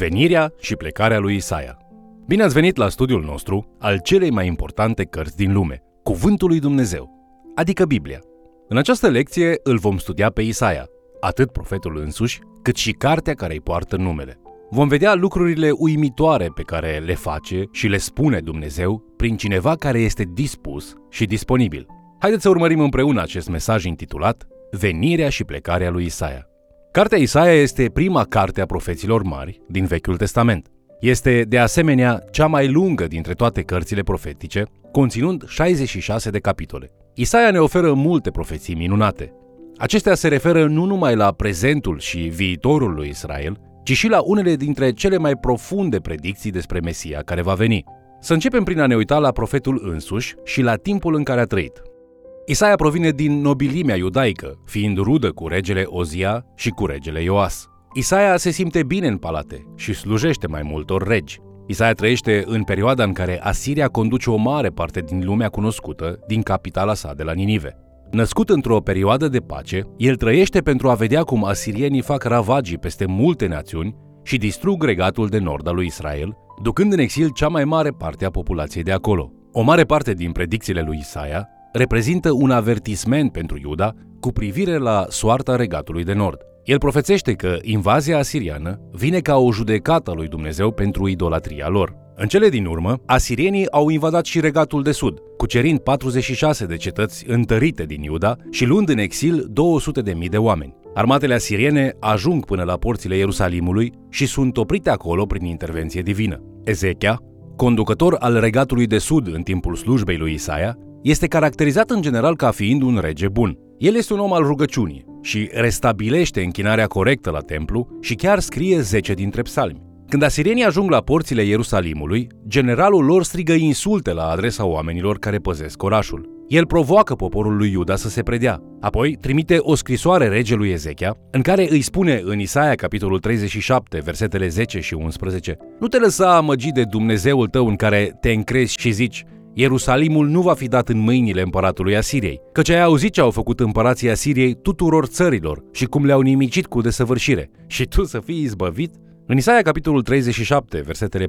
Venirea și plecarea lui Isaia. Bine ați venit la studiul nostru al celei mai importante cărți din lume, Cuvântul lui Dumnezeu, adică Biblia. În această lecție îl vom studia pe Isaia, atât profetul însuși, cât și cartea care îi poartă numele. Vom vedea lucrurile uimitoare pe care le face și le spune Dumnezeu prin cineva care este dispus și disponibil. Haideți să urmărim împreună acest mesaj intitulat Venirea și plecarea lui Isaia. Cartea Isaia este prima carte a profeților mari din Vechiul Testament. Este, de asemenea, cea mai lungă dintre toate cărțile profetice, conținând 66 de capitole. Isaia ne oferă multe profeții minunate. Acestea se referă nu numai la prezentul și viitorul lui Israel, ci și la unele dintre cele mai profunde predicții despre Mesia care va veni. Să începem prin a ne uita la profetul însuși și la timpul în care a trăit. Isaia provine din nobilimea iudaică, fiind rudă cu regele Ozia și cu regele Ioas. Isaia se simte bine în palate și slujește mai multor regi. Isaia trăiește în perioada în care Asiria conduce o mare parte din lumea cunoscută din capitala sa de la Ninive. Născut într-o perioadă de pace, el trăiește pentru a vedea cum asirienii fac ravagii peste multe națiuni și distrug regatul de nord al lui Israel, ducând în exil cea mai mare parte a populației de acolo. O mare parte din predicțiile lui Isaia reprezintă un avertisment pentru Iuda cu privire la soarta regatului de nord. El profețește că invazia asiriană vine ca o judecată lui Dumnezeu pentru idolatria lor. În cele din urmă, asirienii au invadat și regatul de sud, cucerind 46 de cetăți întărite din Iuda și luând în exil 200 de mii de oameni. Armatele asiriene ajung până la porțile Ierusalimului și sunt oprite acolo prin intervenție divină. Ezechia, conducător al regatului de sud în timpul slujbei lui Isaia, este caracterizat în general ca fiind un rege bun. El este un om al rugăciunii și restabilește închinarea corectă la templu și chiar scrie 10 dintre psalmi. Când asirienii ajung la porțile Ierusalimului, generalul lor strigă insulte la adresa oamenilor care păzesc orașul. El provoacă poporul lui Iuda să se predea. Apoi trimite o scrisoare regelui Ezechia, în care îi spune în Isaia capitolul 37, versetele 10 și 11, Nu te lăsa amăgi de Dumnezeul tău în care te încrezi și zici, Ierusalimul nu va fi dat în mâinile împăratului Asiriei, căci ai auzit ce au făcut împărații Asiriei tuturor țărilor și cum le-au nimicit cu desăvârșire. Și tu să fii izbăvit? În Isaia capitolul 37, versetele 14-15,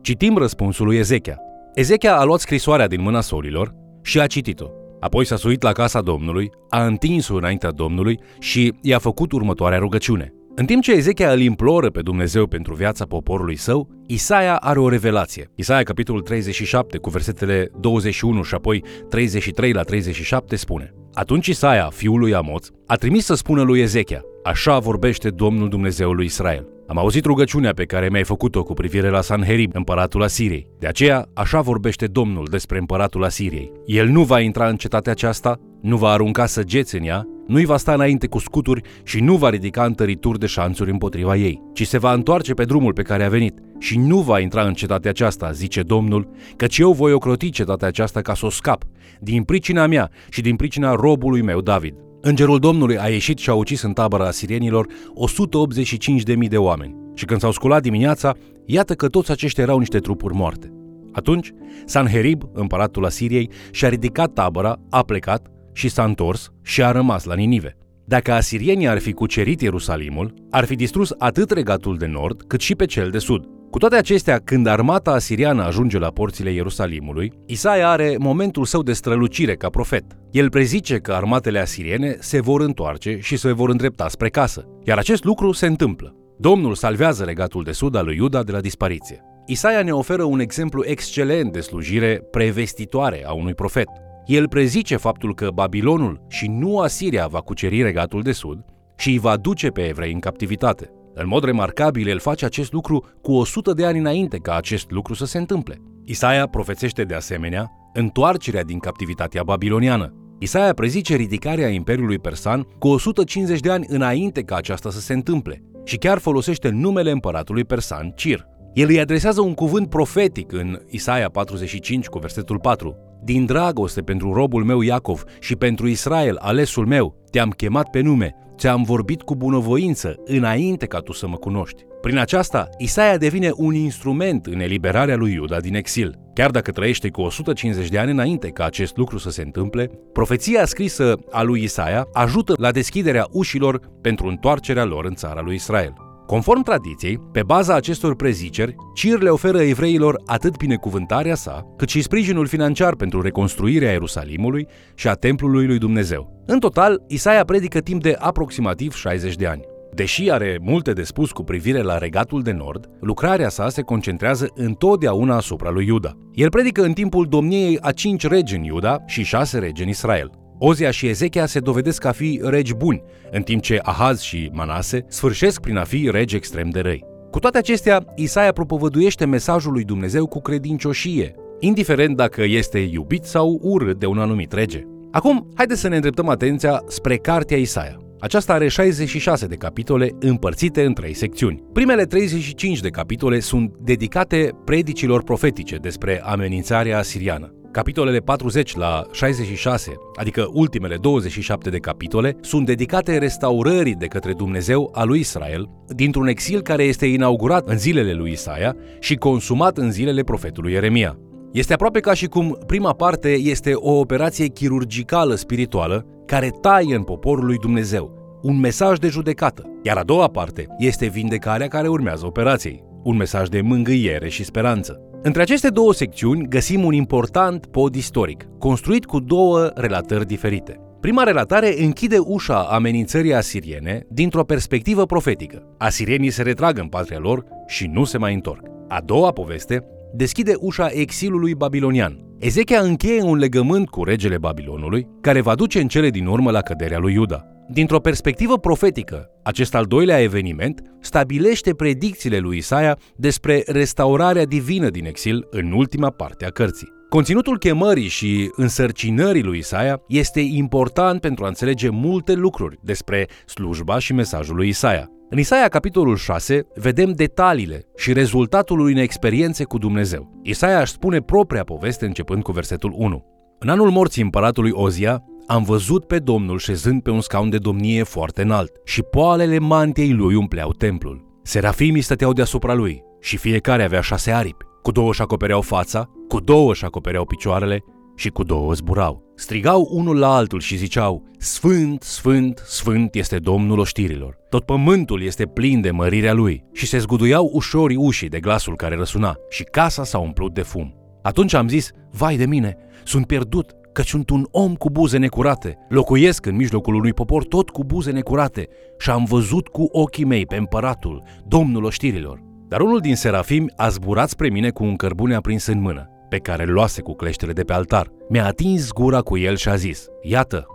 citim răspunsul lui Ezechia. Ezechia a luat scrisoarea din mâna solilor și a citit-o. Apoi s-a suit la casa Domnului, a întins-o înaintea Domnului și i-a făcut următoarea rugăciune. În timp ce Ezechia îl imploră pe Dumnezeu pentru viața poporului său, Isaia are o revelație. Isaia, capitolul 37, cu versetele 21 și apoi 33 la 37, spune Atunci Isaia, fiul lui Amoț, a trimis să spună lui Ezechia, Așa vorbește Domnul Dumnezeul lui Israel. Am auzit rugăciunea pe care mi-ai făcut-o cu privire la Sanherib, împăratul Asiriei. De aceea, așa vorbește Domnul despre împăratul Asiriei. El nu va intra în cetatea aceasta, nu va arunca săgeți în ea, nu-i va sta înainte cu scuturi și nu va ridica întărituri de șanțuri împotriva ei, ci se va întoarce pe drumul pe care a venit și nu va intra în cetatea aceasta, zice Domnul, căci eu voi ocroti cetatea aceasta ca să o scap, din pricina mea și din pricina robului meu David. Îngerul Domnului a ieșit și a ucis în tabăra asirienilor 185.000 de oameni. Și când s-au sculat dimineața, iată că toți aceștia erau niște trupuri moarte. Atunci, Sanherib, împăratul Asiriei, și-a ridicat tabăra, a plecat și s-a întors și a rămas la Ninive. Dacă asirienii ar fi cucerit Ierusalimul, ar fi distrus atât regatul de nord, cât și pe cel de sud. Cu toate acestea, când armata asiriană ajunge la porțile Ierusalimului, Isaia are momentul său de strălucire ca profet. El prezice că armatele asiriene se vor întoarce și se vor îndrepta spre casă. Iar acest lucru se întâmplă. Domnul salvează regatul de sud al lui Iuda de la dispariție. Isaia ne oferă un exemplu excelent de slujire prevestitoare a unui profet. El prezice faptul că Babilonul și nu Asiria va cuceri regatul de sud și îi va duce pe evrei în captivitate. În mod remarcabil, el face acest lucru cu 100 de ani înainte ca acest lucru să se întâmple. Isaia profețește de asemenea întoarcerea din captivitatea babiloniană. Isaia prezice ridicarea Imperiului Persan cu 150 de ani înainte ca aceasta să se întâmple și chiar folosește numele împăratului persan Cir. El îi adresează un cuvânt profetic în Isaia 45 cu versetul 4. Din dragoste pentru robul meu Iacov și pentru Israel, alesul meu, te-am chemat pe nume, ți-am vorbit cu bunăvoință înainte ca tu să mă cunoști. Prin aceasta, Isaia devine un instrument în eliberarea lui Iuda din exil. Chiar dacă trăiește cu 150 de ani înainte ca acest lucru să se întâmple, profeția scrisă a lui Isaia ajută la deschiderea ușilor pentru întoarcerea lor în țara lui Israel. Conform tradiției, pe baza acestor preziceri, Cir le oferă evreilor atât binecuvântarea sa, cât și sprijinul financiar pentru reconstruirea Ierusalimului și a templului lui Dumnezeu. În total, Isaia predică timp de aproximativ 60 de ani. Deși are multe de spus cu privire la regatul de nord, lucrarea sa se concentrează întotdeauna asupra lui Iuda. El predică în timpul domniei a cinci regi în Iuda și șase regi în Israel. Ozia și Ezechia se dovedesc a fi regi buni, în timp ce Ahaz și Manase sfârșesc prin a fi regi extrem de răi. Cu toate acestea, Isaia propovăduiește mesajul lui Dumnezeu cu credincioșie, indiferent dacă este iubit sau urât de un anumit rege. Acum, haideți să ne îndreptăm atenția spre cartea Isaia. Aceasta are 66 de capitole împărțite în trei secțiuni. Primele 35 de capitole sunt dedicate predicilor profetice despre amenințarea asiriană. Capitolele 40 la 66, adică ultimele 27 de capitole, sunt dedicate restaurării de către Dumnezeu a lui Israel dintr-un exil care este inaugurat în zilele lui Isaia și consumat în zilele profetului Ieremia. Este aproape ca și cum prima parte este o operație chirurgicală spirituală care taie în poporul lui Dumnezeu, un mesaj de judecată, iar a doua parte este vindecarea care urmează operației, un mesaj de mângâiere și speranță. Între aceste două secțiuni găsim un important pod istoric, construit cu două relatări diferite. Prima relatare închide ușa amenințării asiriene dintr-o perspectivă profetică. Asirienii se retrag în patria lor și nu se mai întorc. A doua poveste deschide ușa exilului babilonian. Ezechia încheie un legământ cu regele Babilonului, care va duce în cele din urmă la căderea lui Iuda. Dintr-o perspectivă profetică, acest al doilea eveniment stabilește predicțiile lui Isaia despre restaurarea divină din exil în ultima parte a cărții. Conținutul chemării și însărcinării lui Isaia este important pentru a înțelege multe lucruri despre slujba și mesajul lui Isaia. În Isaia, capitolul 6, vedem detaliile și rezultatul unei experiențe cu Dumnezeu. Isaia își spune propria poveste începând cu versetul 1. În anul morții împăratului Ozia, am văzut pe Domnul șezând pe un scaun de domnie foarte înalt și poalele mantiei lui umpleau templul. Serafimii stăteau deasupra lui și fiecare avea șase aripi. Cu două își acopereau fața, cu două își acopereau picioarele și cu două zburau. Strigau unul la altul și ziceau, Sfânt, Sfânt, Sfânt este Domnul oștirilor. Tot pământul este plin de mărirea lui și se zguduiau ușorii ușii de glasul care răsuna și casa s-a umplut de fum. Atunci am zis, vai de mine, sunt pierdut, căci sunt un om cu buze necurate. Locuiesc în mijlocul unui popor tot cu buze necurate și am văzut cu ochii mei pe împăratul, domnul oștirilor. Dar unul din serafimi a zburat spre mine cu un cărbune aprins în mână, pe care îl luase cu cleștele de pe altar. Mi-a atins gura cu el și a zis, Iată,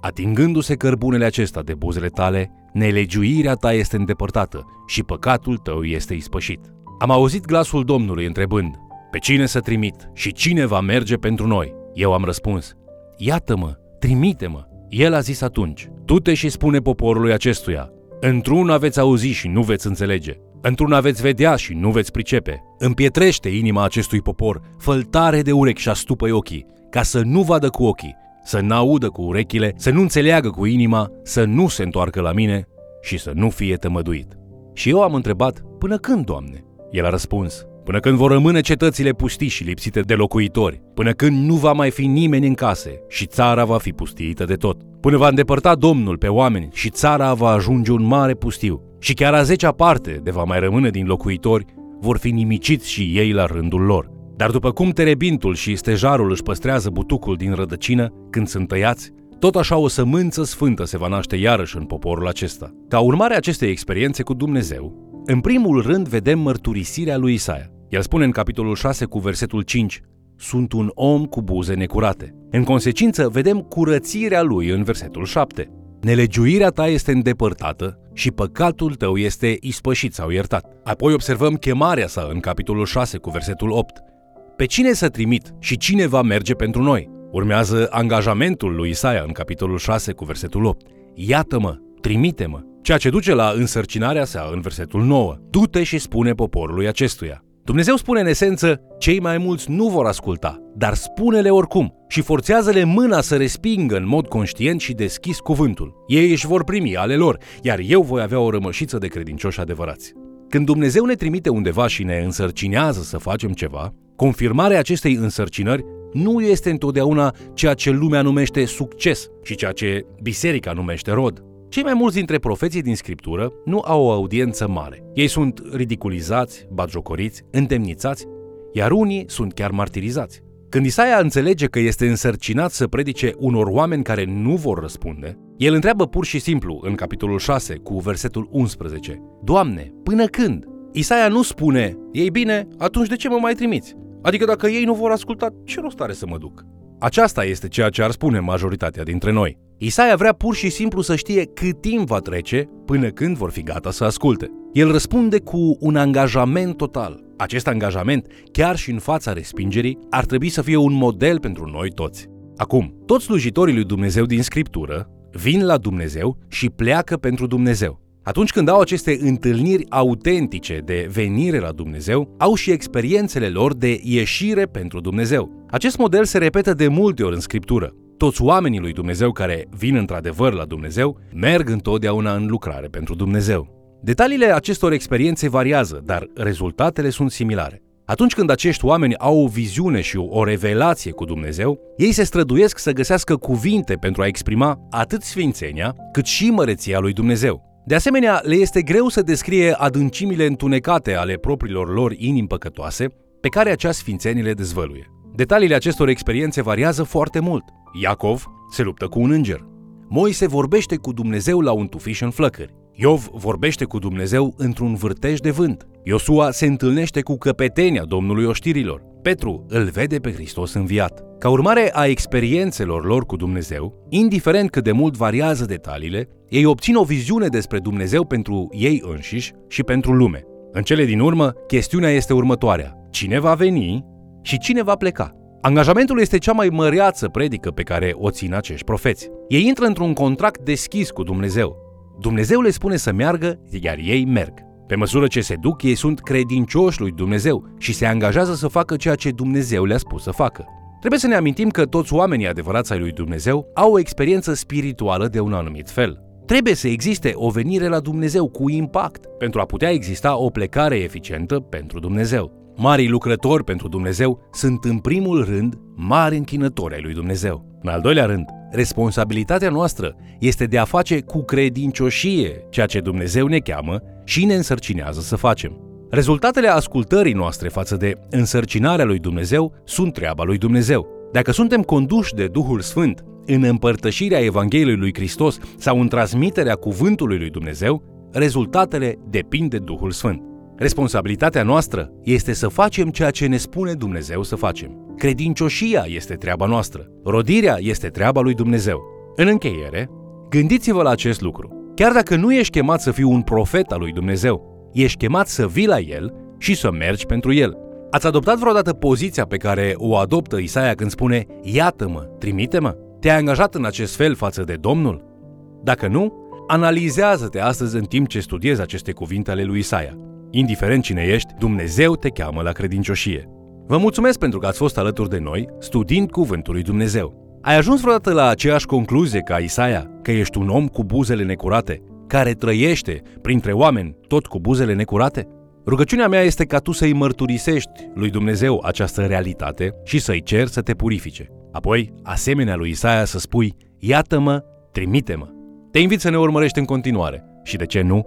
atingându-se cărbunele acesta de buzele tale, nelegiuirea ta este îndepărtată și păcatul tău este ispășit. Am auzit glasul Domnului întrebând, pe cine să trimit și cine va merge pentru noi? Eu am răspuns, iată-mă, trimite-mă. El a zis atunci, tu te și spune poporului acestuia, într-un veți auzi și nu veți înțelege, într-un veți vedea și nu veți pricepe. Împietrește inima acestui popor, făltare de urechi și astupă ochii, ca să nu vadă cu ochii, să n-audă cu urechile, să nu înțeleagă cu inima, să nu se întoarcă la mine și să nu fie tămăduit. Și eu am întrebat, până când, Doamne? El a răspuns, până când vor rămâne cetățile pustiși și lipsite de locuitori, până când nu va mai fi nimeni în case și țara va fi pustiită de tot, până va îndepărta Domnul pe oameni și țara va ajunge un mare pustiu și chiar a zecea parte de va mai rămâne din locuitori vor fi nimiciți și ei la rândul lor. Dar după cum terebintul și stejarul își păstrează butucul din rădăcină când sunt tăiați, tot așa o sămânță sfântă se va naște iarăși în poporul acesta. Ca urmare a acestei experiențe cu Dumnezeu, în primul rând vedem mărturisirea lui Isaia. El spune în capitolul 6 cu versetul 5, Sunt un om cu buze necurate. În consecință, vedem curățirea lui în versetul 7. Nelegiuirea ta este îndepărtată și păcatul tău este ispășit sau iertat. Apoi observăm chemarea sa în capitolul 6 cu versetul 8. Pe cine să trimit și cine va merge pentru noi? Urmează angajamentul lui Isaia în capitolul 6 cu versetul 8. Iată-mă, trimite-mă, ceea ce duce la însărcinarea sa în versetul 9. Du-te și spune poporului acestuia. Dumnezeu spune în esență, cei mai mulți nu vor asculta, dar spune-le oricum și forțează-le mâna să respingă în mod conștient și deschis cuvântul. Ei își vor primi ale lor, iar eu voi avea o rămășiță de credincioși adevărați. Când Dumnezeu ne trimite undeva și ne însărcinează să facem ceva, confirmarea acestei însărcinări nu este întotdeauna ceea ce lumea numește succes și ceea ce biserica numește rod. Cei mai mulți dintre profeții din scriptură nu au o audiență mare. Ei sunt ridiculizați, batjocoriți, întemnițați, iar unii sunt chiar martirizați. Când Isaia înțelege că este însărcinat să predice unor oameni care nu vor răspunde, el întreabă pur și simplu în capitolul 6 cu versetul 11: Doamne, până când? Isaia nu spune, ei bine, atunci de ce mă mai trimiți? Adică dacă ei nu vor asculta, ce rost are să mă duc? Aceasta este ceea ce ar spune majoritatea dintre noi. Isaia vrea pur și simplu să știe cât timp va trece până când vor fi gata să asculte. El răspunde cu un angajament total. Acest angajament, chiar și în fața respingerii, ar trebui să fie un model pentru noi toți. Acum, toți slujitorii lui Dumnezeu din Scriptură vin la Dumnezeu și pleacă pentru Dumnezeu. Atunci când au aceste întâlniri autentice de venire la Dumnezeu, au și experiențele lor de ieșire pentru Dumnezeu. Acest model se repetă de multe ori în Scriptură. Toți oamenii lui Dumnezeu care vin într-adevăr la Dumnezeu merg întotdeauna în lucrare pentru Dumnezeu. Detaliile acestor experiențe variază, dar rezultatele sunt similare. Atunci când acești oameni au o viziune și o revelație cu Dumnezeu, ei se străduiesc să găsească cuvinte pentru a exprima atât sfințenia, cât și măreția lui Dumnezeu. De asemenea, le este greu să descrie adâncimile întunecate ale propriilor lor inimi păcătoase, pe care acea sfințenie le dezvăluie. Detaliile acestor experiențe variază foarte mult. Iacov se luptă cu un înger. Moise vorbește cu Dumnezeu la un tufiș în flăcări. Iov vorbește cu Dumnezeu într-un vârtej de vânt. Iosua se întâlnește cu căpetenia Domnului oștirilor. Petru îl vede pe Hristos înviat. Ca urmare a experiențelor lor cu Dumnezeu, indiferent cât de mult variază detaliile, ei obțin o viziune despre Dumnezeu pentru ei înșiși și pentru lume. În cele din urmă, chestiunea este următoarea. Cine va veni și cine va pleca? Angajamentul este cea mai măreață predică pe care o țin acești profeți. Ei intră într-un contract deschis cu Dumnezeu. Dumnezeu le spune să meargă, iar ei merg. Pe măsură ce se duc, ei sunt credincioși lui Dumnezeu și se angajează să facă ceea ce Dumnezeu le-a spus să facă. Trebuie să ne amintim că toți oamenii adevărați ai lui Dumnezeu au o experiență spirituală de un anumit fel. Trebuie să existe o venire la Dumnezeu cu impact pentru a putea exista o plecare eficientă pentru Dumnezeu. Marii lucrători pentru Dumnezeu sunt în primul rând mari închinători ai lui Dumnezeu. În al doilea rând, responsabilitatea noastră este de a face cu credincioșie ceea ce Dumnezeu ne cheamă și ne însărcinează să facem. Rezultatele ascultării noastre față de însărcinarea lui Dumnezeu sunt treaba lui Dumnezeu. Dacă suntem conduși de Duhul Sfânt în împărtășirea Evangheliei lui Hristos sau în transmiterea cuvântului lui Dumnezeu, rezultatele depind de Duhul Sfânt. Responsabilitatea noastră este să facem ceea ce ne spune Dumnezeu să facem. Credincioșia este treaba noastră. Rodirea este treaba lui Dumnezeu. În încheiere, gândiți-vă la acest lucru. Chiar dacă nu ești chemat să fii un profet al lui Dumnezeu, ești chemat să vii la El și să mergi pentru El. Ați adoptat vreodată poziția pe care o adoptă Isaia când spune Iată-mă, trimite-mă? Te-ai angajat în acest fel față de Domnul? Dacă nu, analizează-te astăzi în timp ce studiezi aceste cuvinte ale lui Isaia. Indiferent cine ești, Dumnezeu te cheamă la credincioșie. Vă mulțumesc pentru că ați fost alături de noi, studiind Cuvântul lui Dumnezeu. Ai ajuns vreodată la aceeași concluzie ca Isaia, că ești un om cu buzele necurate, care trăiește printre oameni tot cu buzele necurate? Rugăciunea mea este ca tu să-i mărturisești lui Dumnezeu această realitate și să-i cer să te purifice. Apoi, asemenea lui Isaia, să spui, iată-mă, trimite-mă. Te invit să ne urmărești în continuare și, de ce nu,